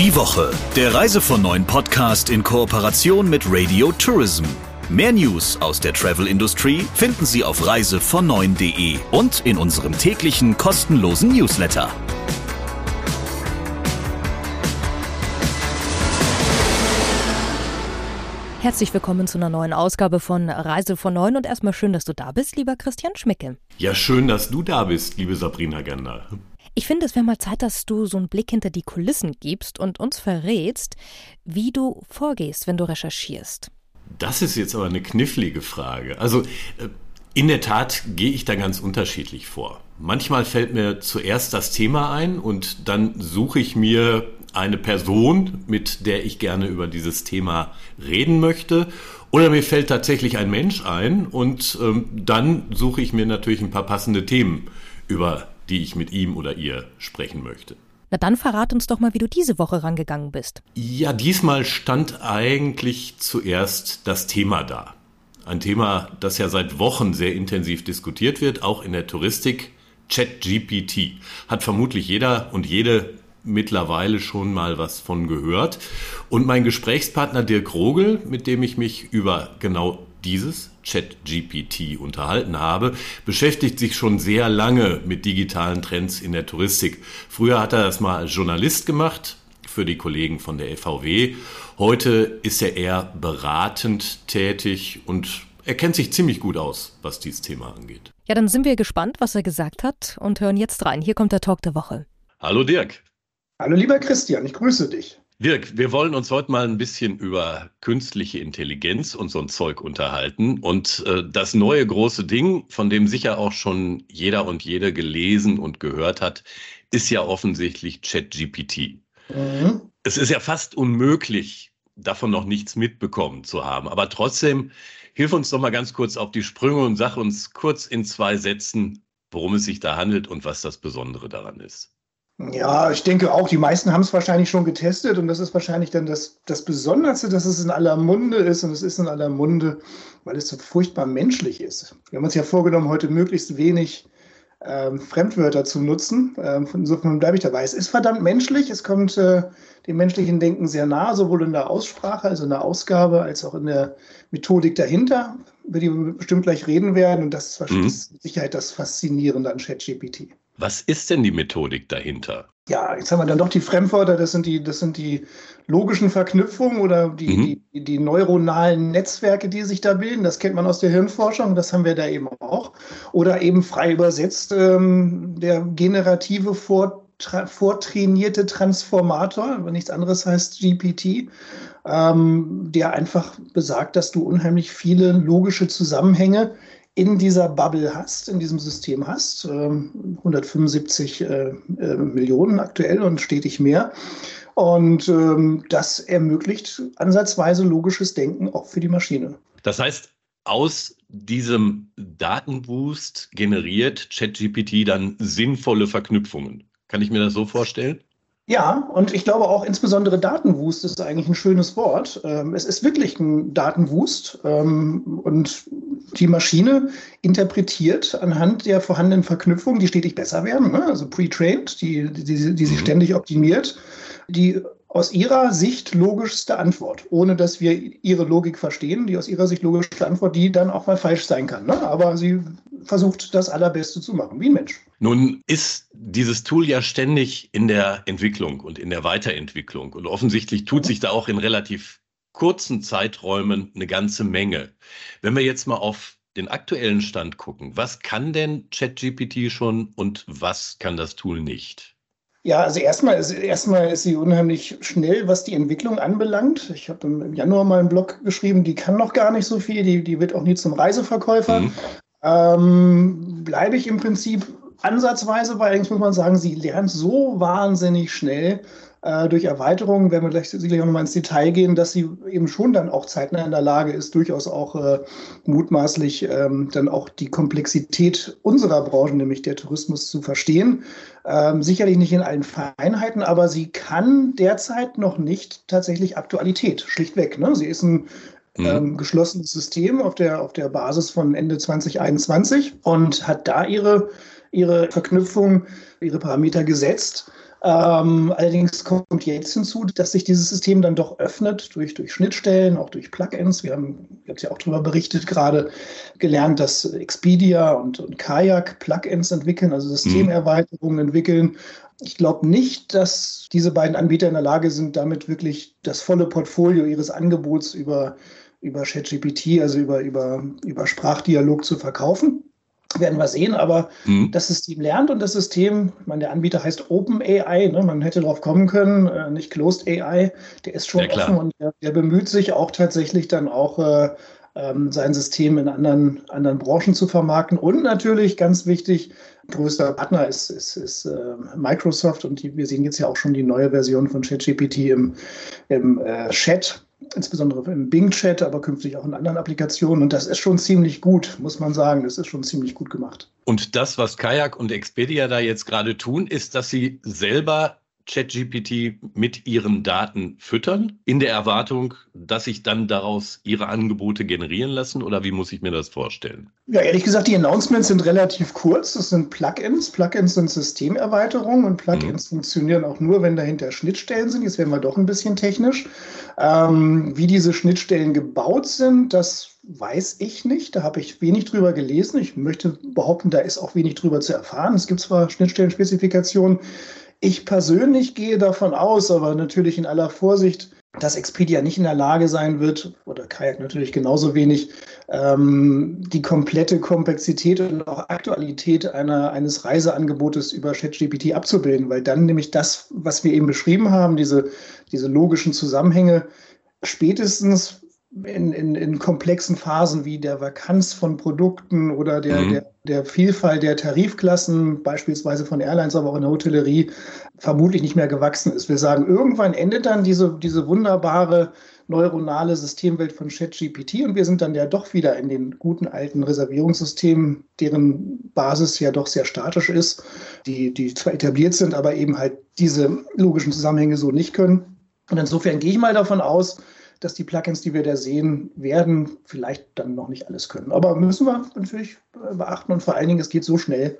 Die Woche, der Reise von neuen Podcast in Kooperation mit Radio Tourism. Mehr News aus der Travel-Industrie finden Sie auf reisevon9.de und in unserem täglichen kostenlosen Newsletter. Herzlich willkommen zu einer neuen Ausgabe von Reise von Neun und erstmal schön, dass du da bist, lieber Christian Schmicke. Ja, schön, dass du da bist, liebe Sabrina Gander. Ich finde, es wäre mal Zeit, dass du so einen Blick hinter die Kulissen gibst und uns verrätst, wie du vorgehst, wenn du recherchierst. Das ist jetzt aber eine knifflige Frage. Also, äh, in der Tat gehe ich da ganz unterschiedlich vor. Manchmal fällt mir zuerst das Thema ein und dann suche ich mir eine Person, mit der ich gerne über dieses Thema reden möchte. Oder mir fällt tatsächlich ein Mensch ein und ähm, dann suche ich mir natürlich ein paar passende Themen, über die ich mit ihm oder ihr sprechen möchte. Na dann verrat uns doch mal, wie du diese Woche rangegangen bist. Ja, diesmal stand eigentlich zuerst das Thema da. Ein Thema, das ja seit Wochen sehr intensiv diskutiert wird, auch in der Touristik. ChatGPT hat vermutlich jeder und jede mittlerweile schon mal was von gehört. Und mein Gesprächspartner Dirk Rogel, mit dem ich mich über genau dieses ChatGPT unterhalten habe, beschäftigt sich schon sehr lange mit digitalen Trends in der Touristik. Früher hat er das mal als Journalist gemacht für die Kollegen von der FVW. Heute ist er eher beratend tätig und er kennt sich ziemlich gut aus, was dieses Thema angeht. Ja, dann sind wir gespannt, was er gesagt hat und hören jetzt rein. Hier kommt der Talk der Woche. Hallo Dirk. Hallo lieber Christian, ich grüße dich. Dirk, wir wollen uns heute mal ein bisschen über künstliche Intelligenz und so ein Zeug unterhalten. Und äh, das neue große Ding, von dem sicher auch schon jeder und jede gelesen und gehört hat, ist ja offensichtlich ChatGPT. Mhm. Es ist ja fast unmöglich, davon noch nichts mitbekommen zu haben. Aber trotzdem, hilf uns doch mal ganz kurz auf die Sprünge und sag uns kurz in zwei Sätzen, worum es sich da handelt und was das Besondere daran ist. Ja, ich denke auch, die meisten haben es wahrscheinlich schon getestet und das ist wahrscheinlich dann das, das Besonderste, dass es in aller Munde ist und es ist in aller Munde, weil es so furchtbar menschlich ist. Wir haben uns ja vorgenommen, heute möglichst wenig ähm, Fremdwörter zu nutzen. Ähm, insofern bleibe ich dabei. Es ist verdammt menschlich, es kommt äh, dem menschlichen Denken sehr nah, sowohl in der Aussprache, also in der Ausgabe, als auch in der Methodik dahinter, über die wir bestimmt gleich reden werden. Und das ist wahrscheinlich mhm. mit Sicherheit das Faszinierende an ChatGPT. Was ist denn die Methodik dahinter? Ja, jetzt haben wir dann doch die Fremdwörter, das sind die, das sind die logischen Verknüpfungen oder die, mhm. die, die, neuronalen Netzwerke, die sich da bilden. Das kennt man aus der Hirnforschung, das haben wir da eben auch. Oder eben frei übersetzt ähm, der generative Vor vortrainierte Transformator, aber nichts anderes heißt GPT, ähm, der einfach besagt, dass du unheimlich viele logische Zusammenhänge in dieser Bubble hast, in diesem System hast. 175 ähm, äh, äh, Millionen aktuell und stetig mehr. Und ähm, das ermöglicht ansatzweise logisches Denken auch für die Maschine. Das heißt, aus diesem Datenboost generiert ChatGPT dann sinnvolle Verknüpfungen. Kann ich mir das so vorstellen? Ja, und ich glaube auch insbesondere Datenwust ist eigentlich ein schönes Wort. Ähm, es ist wirklich ein Datenwust ähm, und die Maschine interpretiert anhand der vorhandenen Verknüpfungen, die stetig besser werden, ne? also pre-trained, die, die, die, sich mhm. ständig optimiert, die aus ihrer Sicht logischste Antwort, ohne dass wir ihre Logik verstehen, die aus ihrer Sicht logischste Antwort, die dann auch mal falsch sein kann. Ne? Aber sie versucht das Allerbeste zu machen, wie ein Mensch. Nun ist dieses Tool ja ständig in der Entwicklung und in der Weiterentwicklung. Und offensichtlich tut sich da auch in relativ kurzen Zeiträumen eine ganze Menge. Wenn wir jetzt mal auf den aktuellen Stand gucken, was kann denn ChatGPT schon und was kann das Tool nicht? Ja, also erstmal ist, erstmal ist sie unheimlich schnell, was die Entwicklung anbelangt. Ich habe im Januar mal einen Blog geschrieben, die kann noch gar nicht so viel, die, die wird auch nie zum Reiseverkäufer. Mhm. Ähm, bleibe ich im Prinzip ansatzweise bei, allerdings muss man sagen, sie lernt so wahnsinnig schnell, äh, durch Erweiterungen, werden wir gleich sicherlich auch nochmal ins Detail gehen, dass sie eben schon dann auch zeitnah in der Lage ist, durchaus auch äh, mutmaßlich ähm, dann auch die Komplexität unserer Branche, nämlich der Tourismus, zu verstehen. Ähm, sicherlich nicht in allen Feinheiten, aber sie kann derzeit noch nicht tatsächlich Aktualität, schlichtweg. Ne? Sie ist ein Mhm. Ähm, geschlossenes System auf der, auf der Basis von Ende 2021 und hat da ihre, ihre Verknüpfung, ihre Parameter gesetzt Ähm, allerdings kommt jetzt hinzu, dass sich dieses System dann doch öffnet durch, durch Schnittstellen, auch durch Plugins. Wir haben, ihr habt ja auch darüber berichtet, gerade gelernt, dass Expedia und, und Kayak Plugins entwickeln, also Systemerweiterungen mhm. entwickeln. Ich glaube nicht, dass diese beiden Anbieter in der Lage sind, damit wirklich das volle Portfolio ihres Angebots über, über ChatGPT, also über, über, über Sprachdialog zu verkaufen. Werden wir sehen, aber mhm. das System lernt und das System, ich meine, der Anbieter heißt OpenAI, ne? man hätte darauf kommen können, äh, nicht Closed AI, der ist schon ja, offen und der, der, bemüht sich auch tatsächlich dann auch äh, ähm, sein System in anderen, anderen Branchen zu vermarkten. Und natürlich, ganz wichtig, größter Partner ist, ist, ist äh, Microsoft und die, wir sehen jetzt ja auch schon die neue Version von ChatGPT im, im äh, Chat insbesondere im Bing-Chat, aber künftig auch in anderen Applikationen. Und das ist schon ziemlich gut, muss man sagen. Das ist schon ziemlich gut gemacht. Und das, was Kayak und Expedia da jetzt gerade tun, ist, dass sie selber ChatGPT mit ihren Daten füttern, in der Erwartung, dass sich dann daraus ihre Angebote generieren lassen? Oder wie muss ich mir das vorstellen? Ja, ehrlich gesagt, die Announcements sind relativ kurz. Das sind Plugins. Plugins sind Systemerweiterungen und Plugins mhm. funktionieren auch nur, wenn dahinter Schnittstellen sind. Jetzt werden wir doch ein bisschen technisch. Ähm, wie diese Schnittstellen gebaut sind, das weiß ich nicht. Da habe ich wenig drüber gelesen. Ich möchte behaupten, da ist auch wenig drüber zu erfahren. Es gibt zwar Schnittstellenspezifikationen, ich persönlich gehe davon aus, aber natürlich in aller Vorsicht, dass Expedia nicht in der Lage sein wird, oder Kayak natürlich genauso wenig, ähm, die komplette Komplexität und auch Aktualität einer, eines Reiseangebotes über ChatGPT abzubilden, weil dann nämlich das, was wir eben beschrieben haben, diese, diese logischen Zusammenhänge, spätestens in, in, in komplexen Phasen wie der Vakanz von Produkten oder der, mhm. der, der Vielfalt der Tarifklassen, beispielsweise von Airlines, aber auch in der Hotellerie, vermutlich nicht mehr gewachsen ist. Wir sagen, irgendwann endet dann diese, diese wunderbare neuronale Systemwelt von ChatGPT und wir sind dann ja doch wieder in den guten alten Reservierungssystemen, deren Basis ja doch sehr statisch ist, die, die zwar etabliert sind, aber eben halt diese logischen Zusammenhänge so nicht können. Und insofern gehe ich mal davon aus, dass die Plugins, die wir da sehen werden, vielleicht dann noch nicht alles können. Aber müssen wir natürlich beachten und vor allen Dingen, es geht so schnell.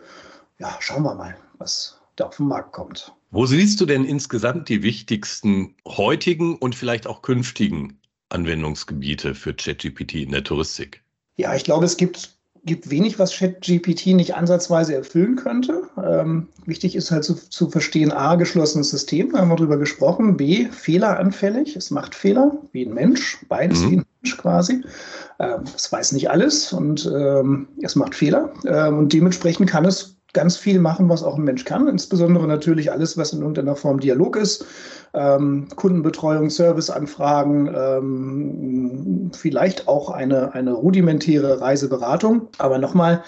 Ja, schauen wir mal, was da auf den Markt kommt. Wo siehst du denn insgesamt die wichtigsten heutigen und vielleicht auch künftigen Anwendungsgebiete für ChatGPT in der Touristik? Ja, ich glaube, es gibt gibt wenig, was ChatGPT nicht ansatzweise erfüllen könnte. Ähm, wichtig ist halt zu, zu, verstehen, A, geschlossenes System, da haben wir drüber gesprochen, B, fehleranfällig, es macht Fehler, wie ein Mensch, beides mhm. wie ein Mensch quasi. Ähm, es weiß nicht alles und ähm, es macht Fehler ähm, und dementsprechend kann es ganz viel machen, was auch ein Mensch kann, insbesondere natürlich alles, was in irgendeiner Form Dialog ist, ähm, Kundenbetreuung, Serviceanfragen, ähm, vielleicht auch eine, eine rudimentäre Reiseberatung. Aber nochmal,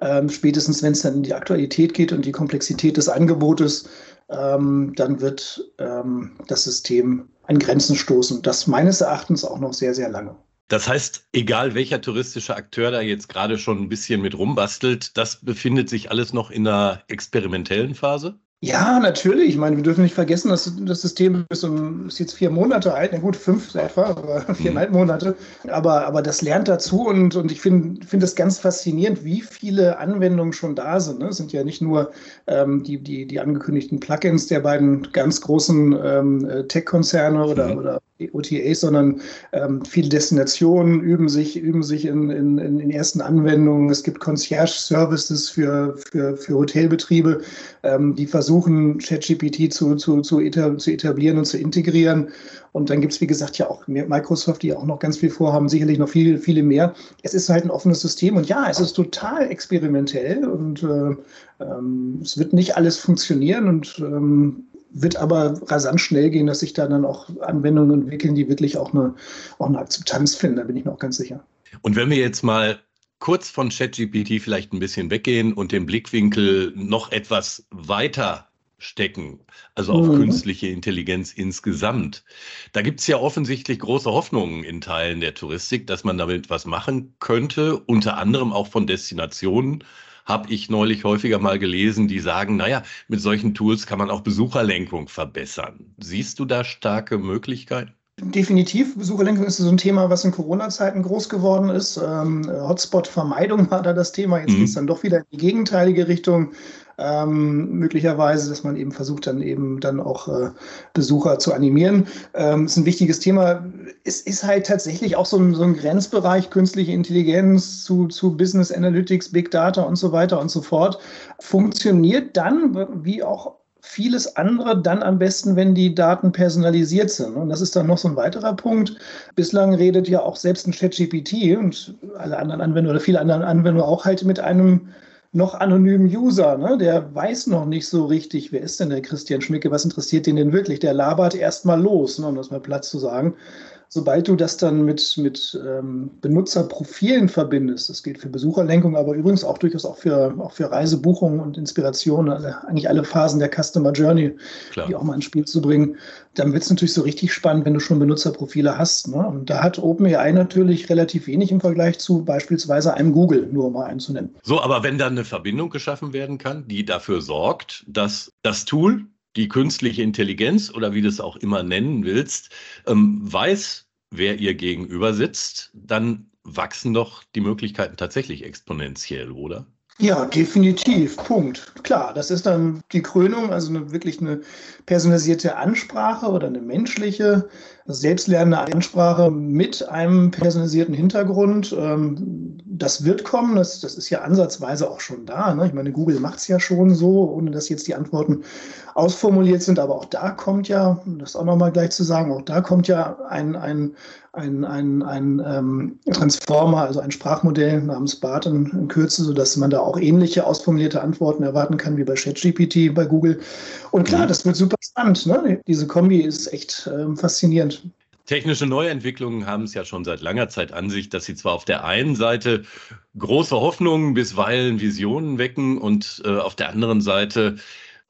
ähm, spätestens wenn es dann in die Aktualität geht und die Komplexität des Angebotes, ähm, dann wird ähm, das System an Grenzen stoßen. Das meines Erachtens auch noch sehr, sehr lange. Das heißt, egal welcher touristische Akteur da jetzt gerade schon ein bisschen mit rumbastelt, das befindet sich alles noch in einer experimentellen Phase? Ja, natürlich. Ich meine, wir dürfen nicht vergessen, dass das System ist, um, ist jetzt vier Monate alt, na gut, fünf etwa, aber viereinhalb mhm. Monate. Aber, aber das lernt dazu und, und ich finde finde es ganz faszinierend, wie viele Anwendungen schon da sind. Ne? Es sind ja nicht nur ähm, die, die, die angekündigten Plugins der beiden ganz großen ähm, Tech-Konzerne oder, mhm. oder OTAs, sondern ähm, viele Destinationen üben sich, üben sich in, in, in ersten Anwendungen. Es gibt Concierge-Services für, für, für Hotelbetriebe, ähm, die versuchen, ChatGPT zu, zu, zu, etablieren und zu integrieren. Und dann gibt es, wie gesagt, ja auch Microsoft, die auch noch ganz viel vorhaben, sicherlich noch viele, viele mehr. Es ist halt ein offenes System und ja, es ist total experimentell und äh, ähm, es wird nicht alles funktionieren und ähm, wird aber rasant schnell gehen, dass sich da dann auch Anwendungen entwickeln, die wirklich auch eine, auch eine Akzeptanz finden. Da bin ich mir auch ganz sicher. Und wenn wir jetzt mal kurz von ChatGPT vielleicht ein bisschen weggehen und den Blickwinkel noch etwas weiter stecken, also auf mhm. künstliche Intelligenz insgesamt. Da gibt es ja offensichtlich große Hoffnungen in Teilen der Touristik, dass man damit was machen könnte, unter anderem auch von Destinationen, habe ich neulich häufiger mal gelesen, die sagen, naja, mit solchen Tools kann man auch Besucherlenkung verbessern. Siehst du da starke Möglichkeiten? Definitiv. Besucherlenkung ist so ein Thema, was in Corona-Zeiten groß geworden ist. Ähm, Hotspot-Vermeidung war da das Thema. Jetzt mhm. geht es dann doch wieder in die gegenteilige Richtung. Ähm, möglicherweise, dass man eben versucht, dann eben dann auch äh, Besucher zu animieren. Ähm, ist ein wichtiges Thema. Es ist halt tatsächlich auch so ein, so ein Grenzbereich künstliche Intelligenz zu, zu Business Analytics, Big Data und so weiter und so fort. Funktioniert dann, wie auch vieles andere dann am besten, wenn die Daten personalisiert sind. Und das ist dann noch so ein weiterer Punkt. Bislang redet ja auch selbst ein ChatGPT und alle anderen Anwender oder viele andere Anwender auch halt mit einem noch anonymen User, ne? der weiß noch nicht so richtig, wer ist denn der Christian Schmicke, was interessiert den denn wirklich? Der labert erstmal los, ne? um das mal Platz zu sagen sobald du das dann mit, mit ähm, Benutzerprofilen verbindest, das gilt für Besucherlenkung, aber übrigens auch durchaus auch für, auch für Reisebuchungen und Inspiration, also eigentlich alle Phasen der Customer Journey, Klar. die auch mal ins Spiel zu bringen, dann wird es natürlich so richtig spannend, wenn du schon Benutzerprofile hast. Ne? Und da hat OpenAI natürlich relativ wenig im Vergleich zu beispielsweise einem Google, nur um mal einzunennen. So, aber wenn dann eine Verbindung geschaffen werden kann, die dafür sorgt, dass das Tool die künstliche Intelligenz oder wie du es auch immer nennen willst, ähm, weiß, wer ihr gegenüber sitzt, dann wachsen doch die Möglichkeiten tatsächlich exponentiell, oder? Ja, definitiv. Punkt. Klar, das ist dann die Krönung, also eine, wirklich eine personalisierte Ansprache oder eine menschliche, selbstlernende Ansprache mit einem personalisierten Hintergrund. Ähm, das wird kommen, das, das ist ja ansatzweise auch schon da. Ne? Ich meine, Google macht es ja schon so, ohne dass jetzt die Antworten ausformuliert sind, aber auch da kommt ja, das auch nochmal gleich zu sagen, auch da kommt ja ein, ein ein, ein, ein ähm, Transformer, also ein Sprachmodell namens BART in, in, Kürze, sodass man da auch ähnliche ausformulierte Antworten erwarten kann wie bei ChatGPT bei Google. Und klar, mhm. das wird super spannend. Ne? Diese Kombi ist echt ähm, faszinierend. Technische Neuentwicklungen haben es ja schon seit langer Zeit an sich, dass sie zwar auf der einen Seite große Hoffnungen, bisweilen Visionen wecken und äh, auf der anderen Seite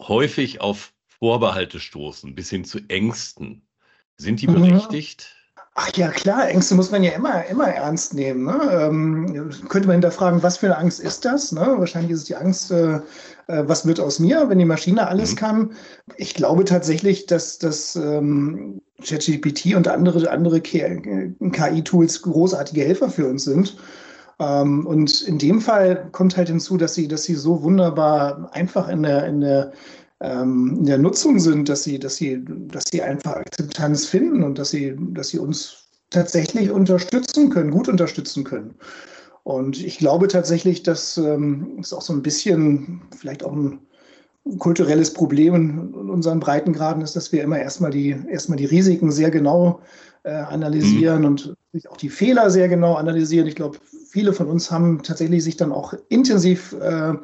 häufig auf Vorbehalte stoßen, bis hin zu Ängsten. Sind die mhm. berechtigt? Ach ja, klar, Ängste muss man ja immer, immer ernst nehmen. Ne? Ähm, könnte man hinterfragen, was für eine Angst ist das? Ne? Wahrscheinlich ist es die Angst, äh, äh was wird aus mir, wenn die Maschine alles mhm. kann. Ich glaube tatsächlich, dass das ähm, ChatGPT und andere, andere KI-Tools großartige Helfer für uns sind. Ähm, und in dem Fall kommt halt hinzu, dass sie, dass sie so wunderbar einfach in der, in der in der Nutzung sind, dass sie, dass sie, dass sie einfach Akzeptanz finden und dass sie, dass sie uns tatsächlich unterstützen können, gut unterstützen können. Und ich glaube tatsächlich, dass ähm, es auch so ein bisschen vielleicht auch ein kulturelles Problem in unseren Breitengraden ist, dass wir immer erstmal die, erstmal die Risiken sehr genau äh, analysieren mhm. und auch die Fehler sehr genau analysieren. Ich glaube, viele von uns haben tatsächlich sich dann auch intensiv äh,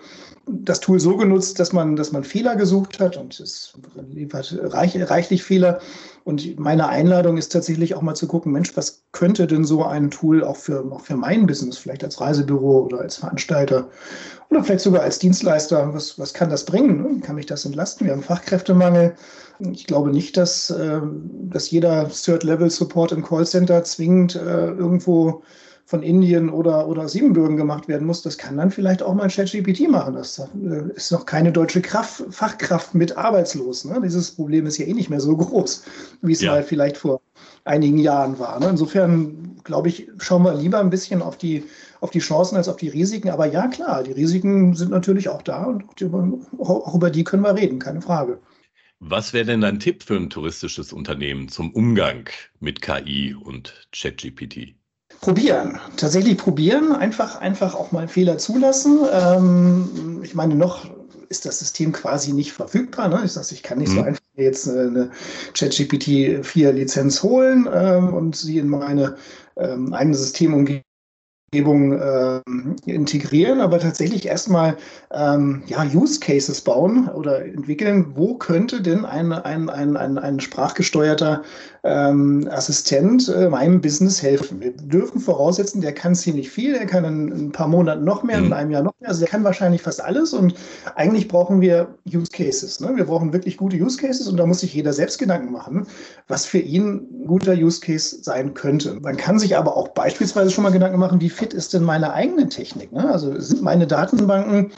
das Tool so genutzt, dass man, dass man Fehler gesucht hat und es liefert reich, reichlich Fehler. Und meine Einladung ist tatsächlich auch mal zu gucken, Mensch, was könnte denn so ein Tool auch für, auch für mein Business, vielleicht als Reisebüro oder als Veranstalter oder vielleicht sogar als Dienstleister, was, was kann das bringen? Kann mich das entlasten? Wir haben Fachkräftemangel. Ich glaube nicht, dass, äh, dass jeder Third-Level-Support im Callcenter zwingend äh, irgendwo von Indien oder, oder Siebenbürgen gemacht werden muss, das kann dann vielleicht auch mal ChatGPT machen. Das äh, ist noch keine deutsche Kraft, Fachkraft mit arbeitslos. Ne? Dieses Problem ist ja eh nicht mehr so groß, wie es ja. mal vielleicht vor einigen Jahren war. Ne? Insofern, glaube ich, schauen wir lieber ein bisschen auf die, auf die Chancen als auf die Risiken. Aber ja, klar, die Risiken sind natürlich auch da und auch über die können wir reden, keine Frage. Was wäre denn dein Tipp für ein touristisches Unternehmen zum Umgang mit KI und ChatGPT? Probieren, tatsächlich probieren, einfach, einfach auch mal Fehler zulassen. Ähm, ich meine, noch ist das System quasi nicht verfügbar. Ne? Ich sage, ich kann nicht mhm. so einfach jetzt eine, ChatGPT 4 Lizenz holen ähm, und sie in meine ähm, eigene Systemumgebung äh, integrieren, aber tatsächlich erstmal ähm, ja, Use Cases bauen oder entwickeln. Wo könnte denn ein, ein, ein, ein, ein sprachgesteuerter ähm, Assistent äh, meinem Business helfen? Wir dürfen voraussetzen, der kann ziemlich viel, der kann in, in ein paar Monaten noch mehr, mhm. in einem Jahr noch mehr. Also der kann wahrscheinlich fast alles und eigentlich brauchen wir Use Cases. Ne? Wir brauchen wirklich gute Use Cases und da muss sich jeder selbst Gedanken machen, was für ihn ein guter Use Case sein könnte. Man kann sich aber auch beispielsweise schon mal Gedanken machen, wie fit ist denn meine eigene Technik? Ne? Also sind meine Datenbanken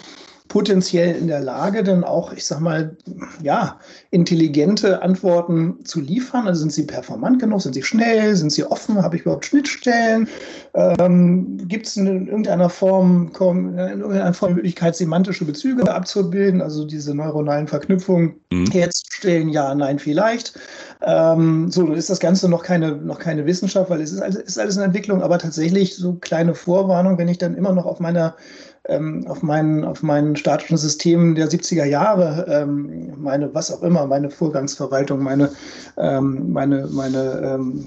potenziell in der Lage, dann auch, ich sag mal, ja, intelligente Antworten zu liefern? Also sind sie performant genug? Sind sie schnell? Sind sie offen? Habe ich überhaupt Schnittstellen? Ähm, Gibt es in irgendeiner Form, in irgendeiner Form Möglichkeit, semantische Bezüge abzubilden, also diese neuronalen Verknüpfungen mhm. herzustellen? Ja, nein, vielleicht. Ähm, so, ist das Ganze noch keine, noch keine Wissenschaft, weil es ist alles, ist alles in Entwicklung, aber tatsächlich so kleine Vorwarnung, wenn ich dann immer noch auf meiner ähm, auf meinen, auf meinen statischen Systemen der 70er Jahre, ähm, meine, was auch immer, meine Vorgangsverwaltung, meine, ähm, meine, meine ähm,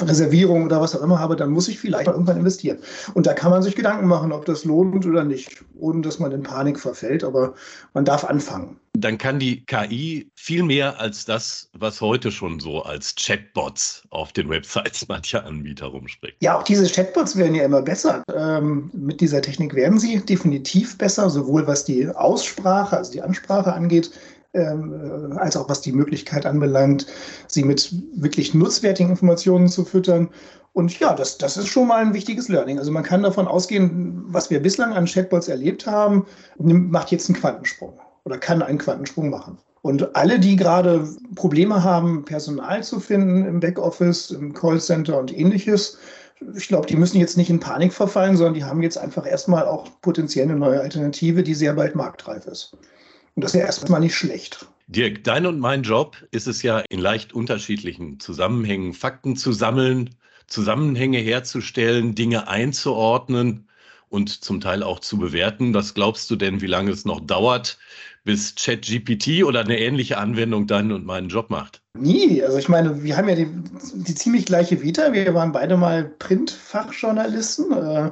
Reservierung oder was auch immer habe, dann muss ich vielleicht irgendwann investieren. Und da kann man sich Gedanken machen, ob das lohnt oder nicht, ohne dass man in Panik verfällt, aber man darf anfangen. Dann kann die KI viel mehr als das, was heute schon so als Chatbots auf den Websites mancher Anbieter rumspringt. Ja, auch diese Chatbots werden ja immer besser. Ähm, mit dieser Technik werden sie definitiv besser, sowohl was die Aussprache, also die Ansprache angeht, ähm, als auch was die Möglichkeit anbelangt, sie mit wirklich nutzwertigen Informationen zu füttern. Und ja, das, das ist schon mal ein wichtiges Learning. Also man kann davon ausgehen, was wir bislang an Chatbots erlebt haben, macht jetzt einen Quantensprung oder kann einen Quantensprung machen. Und alle, die gerade Probleme haben, Personal zu finden im Backoffice, im Callcenter und ähnliches, ich glaube, die müssen jetzt nicht in Panik verfallen, sondern die haben jetzt einfach erstmal auch potenziell eine neue Alternative, die sehr bald marktreif ist. Und das wäre erstmal nicht schlecht. Dirk, dein und mein Job ist es ja, in leicht unterschiedlichen Zusammenhängen Fakten zu sammeln, Zusammenhänge herzustellen, Dinge einzuordnen und zum Teil auch zu bewerten. Was glaubst du denn, wie lange es noch dauert, bis ChatGPT oder eine ähnliche Anwendung deinen und meinen Job macht? Nie. Also ich meine, wir haben ja die, die ziemlich gleiche Vita. Wir waren beide mal Printfachjournalisten. Äh,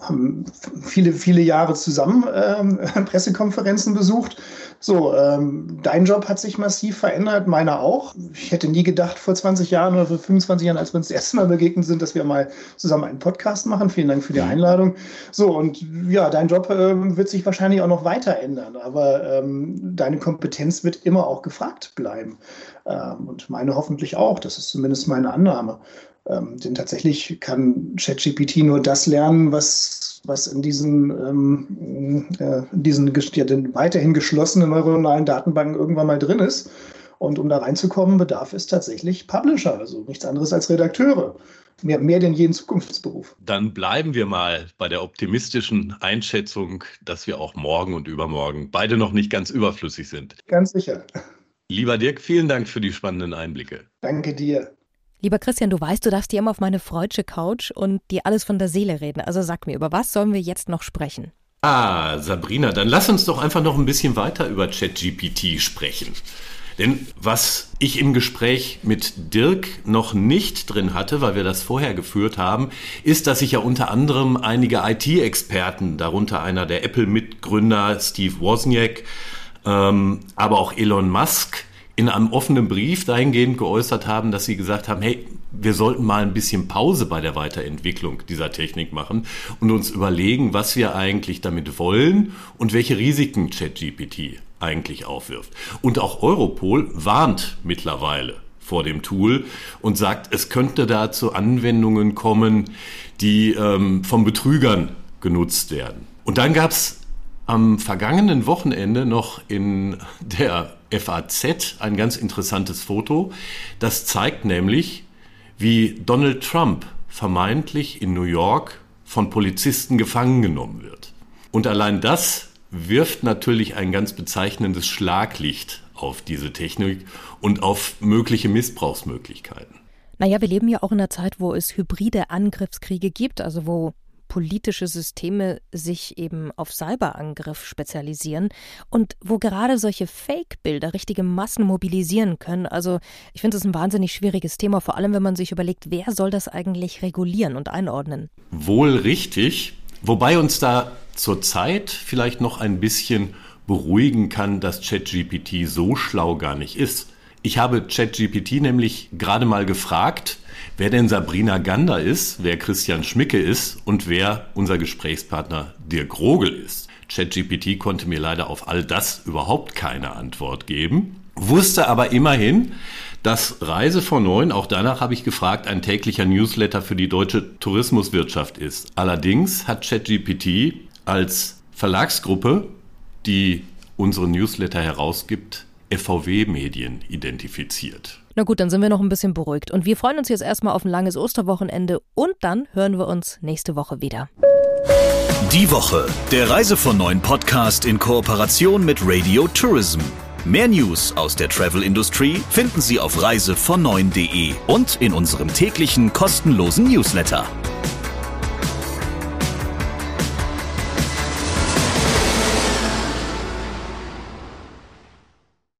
haben viele, viele Jahre zusammen ähm, Pressekonferenzen besucht. So, ähm, dein Job hat sich massiv verändert, meiner auch. Ich hätte nie gedacht vor 20 Jahren oder vor 25 Jahren, als wir uns das erste Mal begegnet sind, dass wir mal zusammen einen Podcast machen. Vielen Dank für die Einladung. So, und ja, dein Job äh, wird sich wahrscheinlich auch noch weiter ändern, aber ähm, deine Kompetenz wird immer auch gefragt bleiben. Ähm, und meine hoffentlich auch. Das ist zumindest meine Annahme. Ähm, denn tatsächlich kann ChatGPT nur das lernen, was, was in diesen, ähm, äh, in diesen ja, weiterhin geschlossenen neuronalen Datenbanken irgendwann mal drin ist. Und um da reinzukommen, bedarf es tatsächlich Publisher, also nichts anderes als Redakteure. Mehr, mehr denn jeden Zukunftsberuf. Dann bleiben wir mal bei der optimistischen Einschätzung, dass wir auch morgen und übermorgen beide noch nicht ganz überflüssig sind. Ganz sicher. Lieber Dirk, vielen Dank für die spannenden Einblicke. Danke dir. Lieber Christian, du weißt, du darfst dir immer auf meine freudsche Couch und dir alles von der Seele reden. Also sag mir, über was sollen wir jetzt noch sprechen? Ah, Sabrina, dann lass uns doch einfach noch ein bisschen weiter über ChatGPT sprechen. Denn was ich im Gespräch mit Dirk noch nicht drin hatte, weil wir das vorher geführt haben, ist, dass sich ja unter anderem einige IT-Experten, darunter einer der Apple-Mitgründer Steve Wozniak, ähm, aber auch Elon Musk, in einem offenen Brief dahingehend geäußert haben, dass sie gesagt haben, hey, wir sollten mal ein bisschen Pause bei der Weiterentwicklung dieser Technik machen und uns überlegen, was wir eigentlich damit wollen und welche Risiken ChatGPT eigentlich aufwirft. Und auch Europol warnt mittlerweile vor dem Tool und sagt, es könnte da zu Anwendungen kommen, die ähm, von Betrügern genutzt werden. Und dann gab es am vergangenen Wochenende noch in der FAZ ein ganz interessantes Foto. Das zeigt nämlich, wie Donald Trump vermeintlich in New York von Polizisten gefangen genommen wird. Und allein das wirft natürlich ein ganz bezeichnendes Schlaglicht auf diese Technik und auf mögliche Missbrauchsmöglichkeiten. Naja, wir leben ja auch in einer Zeit, wo es hybride Angriffskriege gibt, also wo politische Systeme sich eben auf Cyberangriff spezialisieren und wo gerade solche Fake-Bilder richtige Massen mobilisieren können. Also ich finde das ein wahnsinnig schwieriges Thema, vor allem wenn man sich überlegt, wer soll das eigentlich regulieren und einordnen? Wohl richtig, wobei uns da zurzeit vielleicht noch ein bisschen beruhigen kann, dass ChatGPT so schlau gar nicht ist. Ich habe ChatGPT nämlich gerade mal gefragt, wer denn Sabrina Gander ist, wer Christian Schmicke ist und wer unser Gesprächspartner Dirk Rogel ist. ChatGPT konnte mir leider auf all das überhaupt keine Antwort geben, wusste aber immerhin, dass Reise vor Neun, auch danach habe ich gefragt, ein täglicher Newsletter für die deutsche Tourismuswirtschaft ist. Allerdings hat ChatGPT als Verlagsgruppe die unsere Newsletter herausgibt, FVW Medien identifiziert. Na gut, dann sind wir noch ein bisschen beruhigt. Und wir freuen uns jetzt erstmal auf ein langes Osterwochenende und dann hören wir uns nächste Woche wieder. Die Woche, der Reise von neuen Podcast in Kooperation mit Radio Tourism. Mehr News aus der Travel-Industrie finden Sie auf reisevon9.de und in unserem täglichen kostenlosen Newsletter.